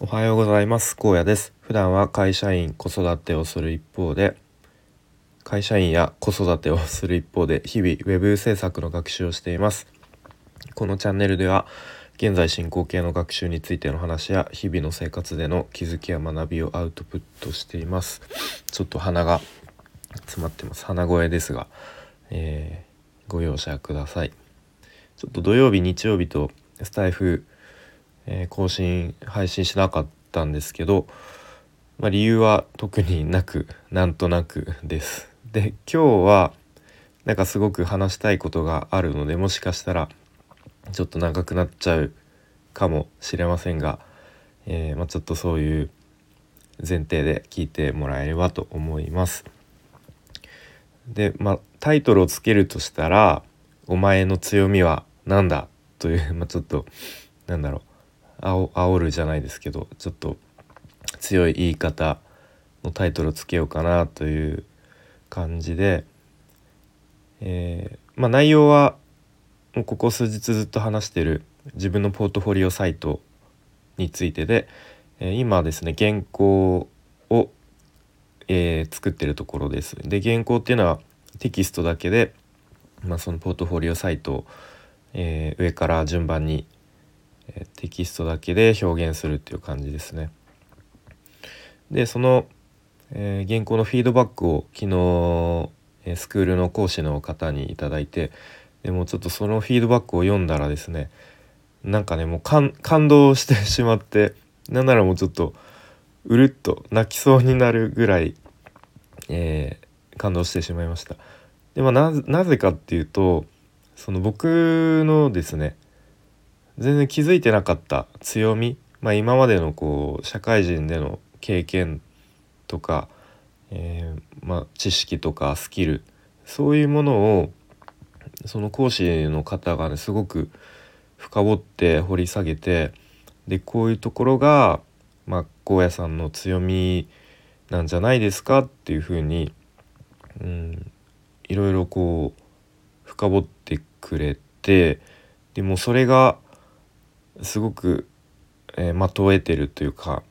おはようございます。高野です。普段は会社員子育てをする一方で会社員や子育てをする一方で日々ウェブ制作の学習をしています。このチャンネルでは現在進行形の学習についての話や日々の生活での気づきや学びをアウトプットしています。ちょっと鼻が詰まってます。鼻声ですが、えー、ご容赦ください。ちょっと土曜日日曜日とスタイフえー、更新配信しなかったんですけど、まあ、理由は特になくなんとなくです。で今日はなんかすごく話したいことがあるのでもしかしたらちょっと長くなっちゃうかもしれませんが、えー、まあ、ちょっとそういう前提で聞いてもらえればと思います。で、まあ、タイトルをつけるとしたら「お前の強みは何だ?」という、まあ、ちょっとなんだろう煽るじゃないですけどちょっと強い言い方のタイトルをつけようかなという感じで、えー、まあ、内容はもうここ数日ずっと話してる自分のポートフォリオサイトについてで、えー、今ですね原稿を、えー、作ってるところです。で原稿っていうのはテキストだけで、まあ、そのポートフォリオサイトを、え上から順番にテキストだけで表現するっていう感じですね。でその、えー、原稿のフィードバックを昨日、えスクールの講師の方に頂いてでもちょっとそのフィードバックを読んだらですねなんかねもう感動してしまってなんならもうちょっとうるっと泣きそうになるぐらい、えー、感動してしまいました。でまあ、なぜかっていうとその僕のですね全然気づいてなかった強み、まあ、今までのこう社会人での経験とか、えー、まあ、知識とかスキルそういうものをその講師の方がねすごく深掘って掘り下げてでこういうところが、まあ、高野さんの強みなんじゃないですか？っていうふうに、うん、いろいろこう深掘ってくれてでもそれがすごく、えー、的を得てるというか、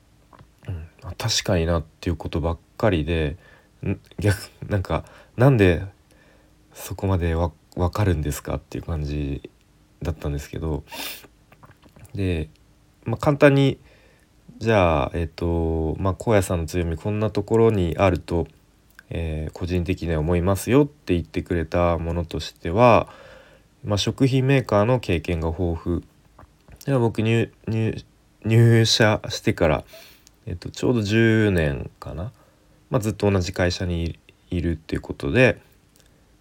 うん、確かになっていうことばっかりで逆なんかなんでそこまでわ分かるんですかっていう感じだったんですけどで、まあ、簡単にじゃあえっ、ー、とまあ荒野さんの強みこんなところにあると、えー、個人的には思いますよって言ってくれたものとしては、まあ、食品メーカーの経験が豊富では僕入入社してから、えっと、ちょうど10年かな、まあ、ずっと同じ会社にいるっていうことで、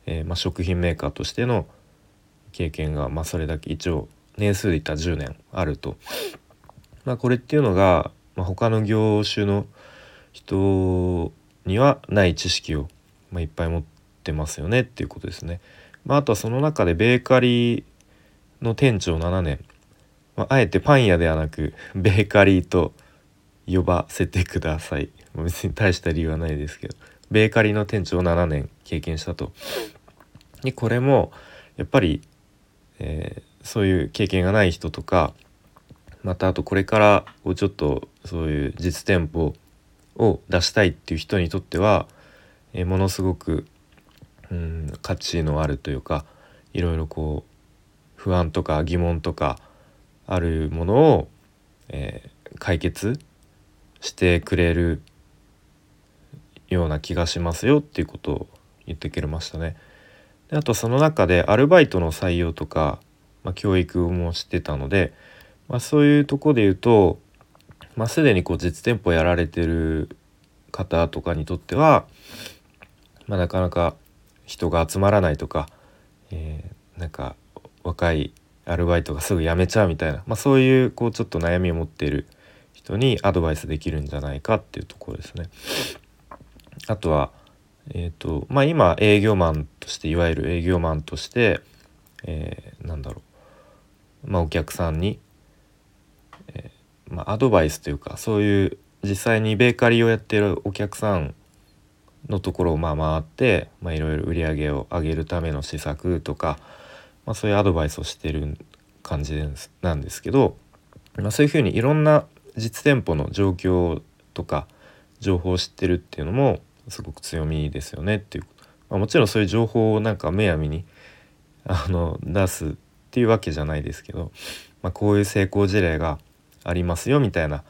えー、まあ、食品メーカーとしての経験が、まあ、それだけ一応年数で言ったら10年あると。まあ、これっていうのが、まあ、他の業種の人にはない知識を、まあ、いっぱい持ってますよねっていうことですね。まあ、あとはその中でベーカリーの店長7年まあ、あえてパン屋ではなくベーカリーと呼ばせてください。別に大した理由はないですけど。ベーカリーの店長を7年経験したと。でこれもやっぱり、えー、そういう経験がない人とかまたあとこれからこうちょっとそういう実店舗を出したいっていう人にとっては、えー、ものすごく、うん、価値のあるというかいろいろこう不安とか疑問とかあるものを、えー、解決してくれるような気がしますよっていうことを言ってくれましたね。であとその中でアルバイトの採用とか、まあ、教育もしてたので、まあ、そういうとこで言うと、まあ、すでにこう実店舗やられてる方とかにとっては、まあ、なかなか人が集まらないとか、えー、なんか若いアルバイトがすぐ辞めちゃうみたいな、まあ、そういうこうちょっと悩みを持っている人にアドバイスできるんじゃないかっていうところですね。あとは、えーとまあ、今営業マンとしていわゆる営業マンとして、えー、なんだろう、まあ、お客さんに、えー、まあ、アドバイスというかそういう実際にベーカリーをやってるお客さんのところをまあ回っていろいろ売り上げを上げるための施策とかまあ、そういうアドバイスをしてる感じなんですけど、まあ、そういうふうにいろんな実店舗の状況とか情報を知ってるっていうのもすごく強みですよねっていう、まあ、もちろんそういう情報をなんかむやみにあの出すっていうわけじゃないですけど、まあ、こういう成功事例がありますよみたいな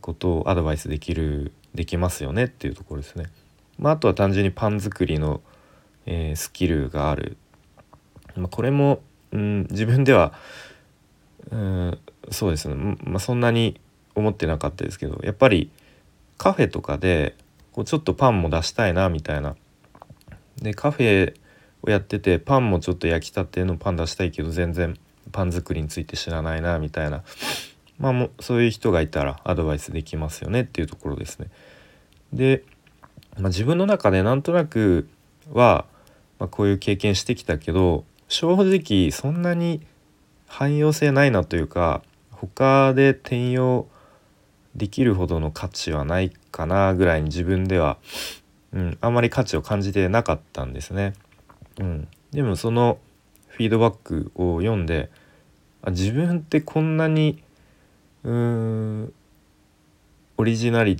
ことをアドバイスできるできますよねっていうところですね。まあ、あとは単純にパン作りの、えー、スキルがある、まあ、これも、うん、自分では、うん、そうですね、まあ、そんなに思ってなかったですけどやっぱりカフェとかでこうちょっとパンも出したいなみたいな。でカフェをやっててパンもちょっと焼きたてのパン出したいけど全然パン作りについて知らないなみたいなまあもそういう人がいたらアドバイスできますよねっていうところですね。で、まあ、自分の中でなんとなくは、まあ、こういう経験してきたけど正直そんなに汎用性ないなというか他で転用できるほどの価値はないかなぐらいに自分では、うん、あまり価値を感じてなかったんですね。うん、でもそのフィードバックを読んであ自分ってこんなにうんオリジナリ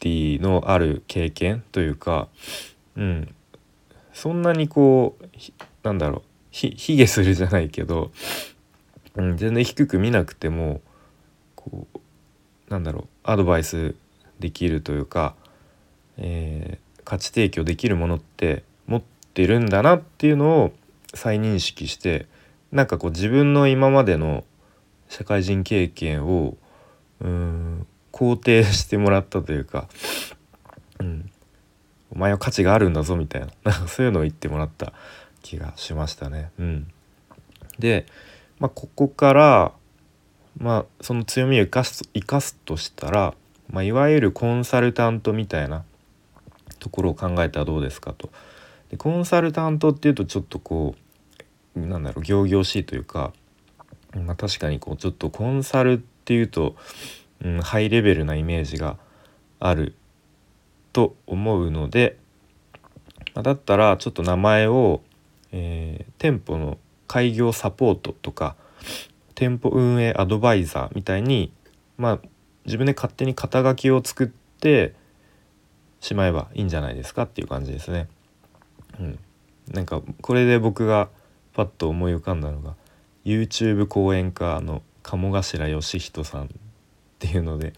ティのある経験というか、うん、そんなにこうなんだろう。ひ卑下するじゃないけど、うん、全然低く見なくてもこうなんだろうアドバイスできるというか、えー、価値提供できるものって持ってるんだなっていうのを再認識してなんかこう自分の今までの社会人経験をうん肯定してもらったというか、うん、お前は価値があるんだぞみたいなそういうのを言ってもらった気がしましたね。うん、で、まあ、ここからまあその強みを生かす生かすとしたら、まあ、いわゆるコンサルタントみたいなところを考えたらどうですかと。でコンサルタントっていうとちょっとこうなんだろう仰々しいというか、まあ、確かにこうちょっとコンサルっていうと、うん、ハイレベルなイメージがあると思うので、まあ、だったらちょっと名前を、えー、店舗の開業サポートとか店舗運営アドバイザーみたいにまあ自分で勝手に肩書きを作ってしまえばいいんじゃないですかっていう感じですね。うん、なんかこれで僕がパッと思い浮かんだのが YouTube 講演家の鴨頭義人さんっていうので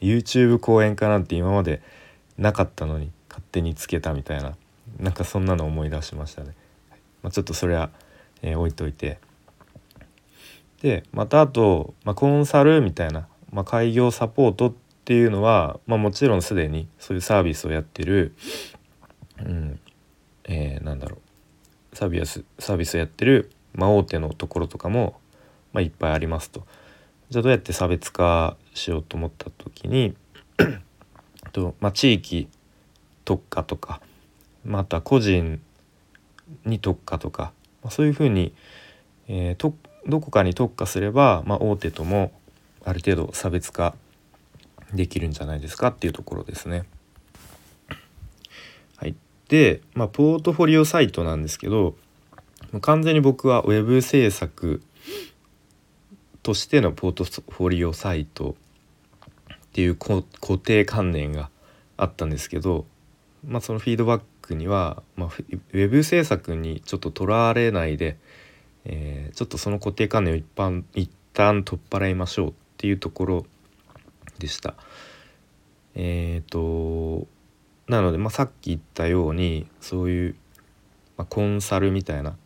YouTube 講演家なんて今までなかったのに勝手につけたみたいななんかそんなの思い出しましたね。まあ、ちょっとそれは、えー、置いといてでまたあと、まあ、コンサルみたいな、まあ、開業サポートっていうのは、まあ、もちろんすでにそういうサービスをやってる、うんえー、なんだろうサービスサービスをやってる、まあ、大手のところとかも、まあ、いっぱいありますと。じゃあどうやって差別化しようと思った時にと、まあ、地域特化とか、まあ、あとは個人に特化とか、まあ、そういうふうに、えー、特どこかに特化すれば、まあ、大手ともある程度差別化できるんじゃないですかっていうところですね。はい、で、まあ、ポートフォリオサイトなんですけど完全に僕は web 制作としてのポートフォリオサイトっていう固定観念があったんですけど、まあ、そのフィードバックには、まあ、ウェブ制作にちょっととらわれないでえー、ちょっとその固定観念を一般一旦取っ払いましょうっていうところでした。えっ、ー、となので、まあ、さっき言ったようにそういう、まあ、コンサルみたいな、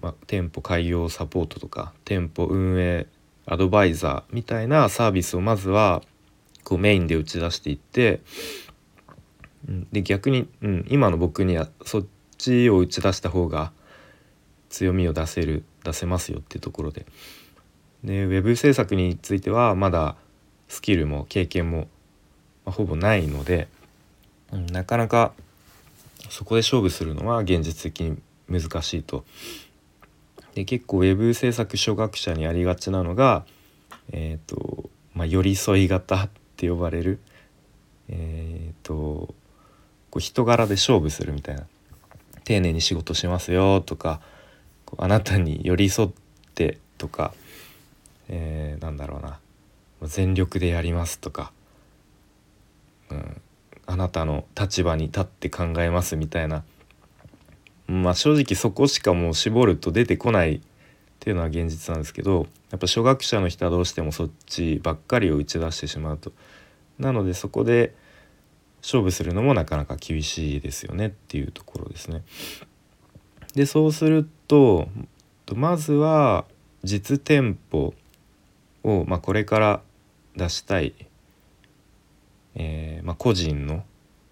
まあ、店舗開業サポートとか店舗運営アドバイザーみたいなサービスをまずはこうメインで打ち出していって、うん、で逆に、うん、今の僕にはそっちを打ち出した方が強みを出せる出せますよっていうところで。でウェブ制作についてはまだスキルも経験も、まあ、ほぼないので、うん、なかなかそこで勝負するのは現実的に難しいと。で結構ウェブ制作初学者にありがちなのが、えーとまあ、寄り添い型って呼ばれる、えーと、こう人柄で勝負するみたいな。丁寧に仕事しますよとかあなたに寄り添ってとか、えー、なんだろうな。全力でやりますとか、うん、あなたの立場に立って考えますみたいな。まあ正直そこしかもう絞ると出てこないっていうのは現実なんですけどやっぱ初学者の人はどうしてもそっちばっかりを打ち出してしまうと。なのでそこで勝負するのもなかなか厳しいですよねっていうところですね。でそうするとまずは実店舗を、まあ、これから出したい、えー、まあ、個人の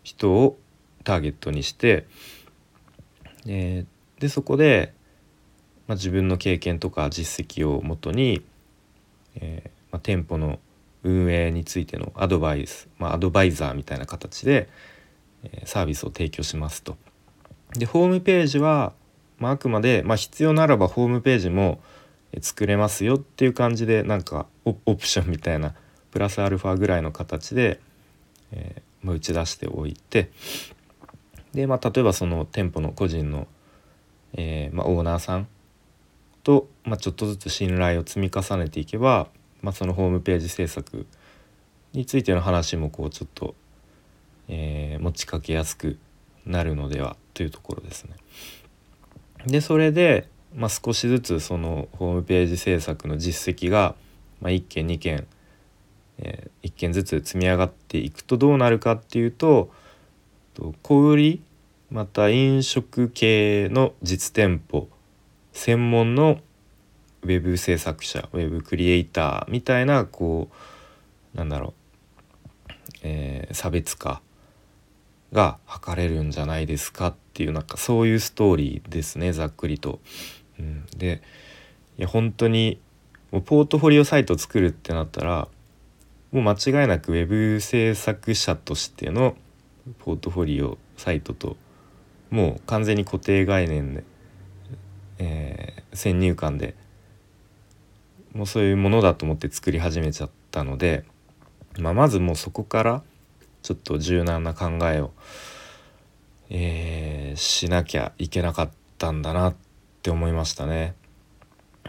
人をターゲットにして、えー、でそこで、まあ、自分の経験とか実績をもとに、えー、ま店舗の運営についてのアドバイス、まあアドバイザーみたいな形で、サービスを提供しますと。でホームページは、まあ、くまで、まあ、必要ならばホームページも作れますよっていう感じでなんかオプションみたいなプラスアルファぐらいの形で、えー、まあ、打ち出しておいてで、まあ、例えばその店舗の個人の、えー、まあ、オーナーさんと、まあ、ちょっとずつ信頼を積み重ねていけば、まあ、そのホームページ制作についての話もこうちょっと、えー、持ちかけやすくなるのではというところですね。でそれで、まあ、少しずつそのホームページ制作の実績が、まあ、1件2件、えー、1件ずつ積み上がっていくとどうなるかっていうと小売りまた飲食系の実店舗専門のウェブ制作者ウェブクリエイターみたいなこうなんだろう、えー、差別化が図れるんじゃないですかっていうなんかそういうストーリーですねざっくりと。うん、でいや本当にもうポートフォリオサイト作るってなったらもう間違いなく web 制作者としてのポートフォリオサイトともう完全に固定概念で、えー、先入観でもうそういうものだと思って作り始めちゃったので、まあ、まずもうそこからちょっと柔軟な考えを、えー、しなきゃいけなかったんだなって思いましたね。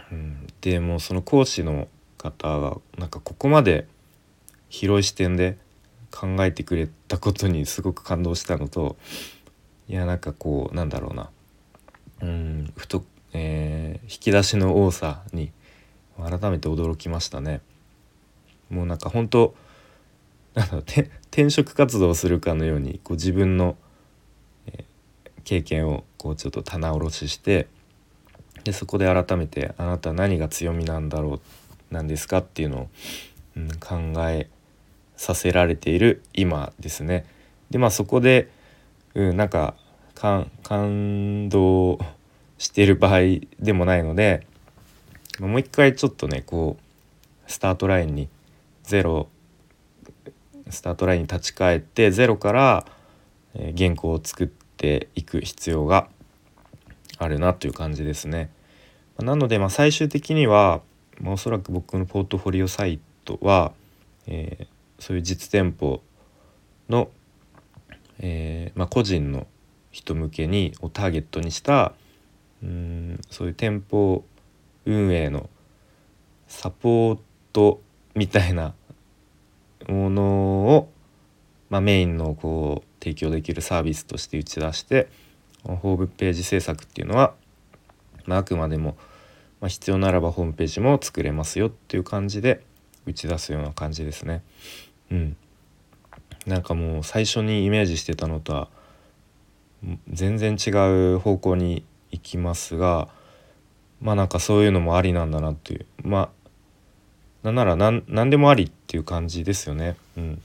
うん、でもうその講師の方がなんかここまで広い視点で考えてくれたことにすごく感動したのといやなんかこうなんだろうなうんふと、えー、引き出しの多さに改めて驚きましたね。もうなんか本当なんだ転職活動をするかのようにこう自分の、えー、経験をこうちょっと棚卸ししてでそこで改めてあなた何が強みなんだろうなんですかっていうのを、うん、考えさせられている今ですね。でまあそこで、うん、なんか感動してる場合でもないのでもう一回ちょっとねこうスタートラインにゼロスタートラインに立ち返ってゼロから、原稿を作っていく必要があるなという感じですね。なのでまあ最終的には、ま、おそらく僕のポートフォリオサイトは、え、そういう実店舗の、えまあ、個人の人向けにをターゲットにしたうんそういう店舗運営のサポートみたいなものを、まあ、メインのこう提供できるサービスとして打ち出してホームページ制作っていうのは、まあ、あくまでも、まあ、必要ならばホームページも作れますよっていう感じで打ち出すような感じですね。うん、なんかもう最初にイメージしてたのとは全然違う方向に行きますがまあなんかそういうのもありなんだなっていうまあなんなら何何でもありっていう感じですよね。うん、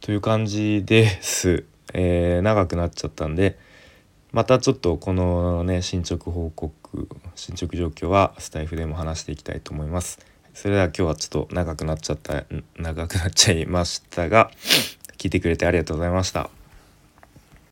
という感じです。えー、長くなっちゃったんでまたちょっとこのね進捗報告進捗状況はスタイフでも話していきたいと思います。それでは今日はちょっと長くなっちゃった長くなっちゃいましたが聞いてくれてありがとうございました。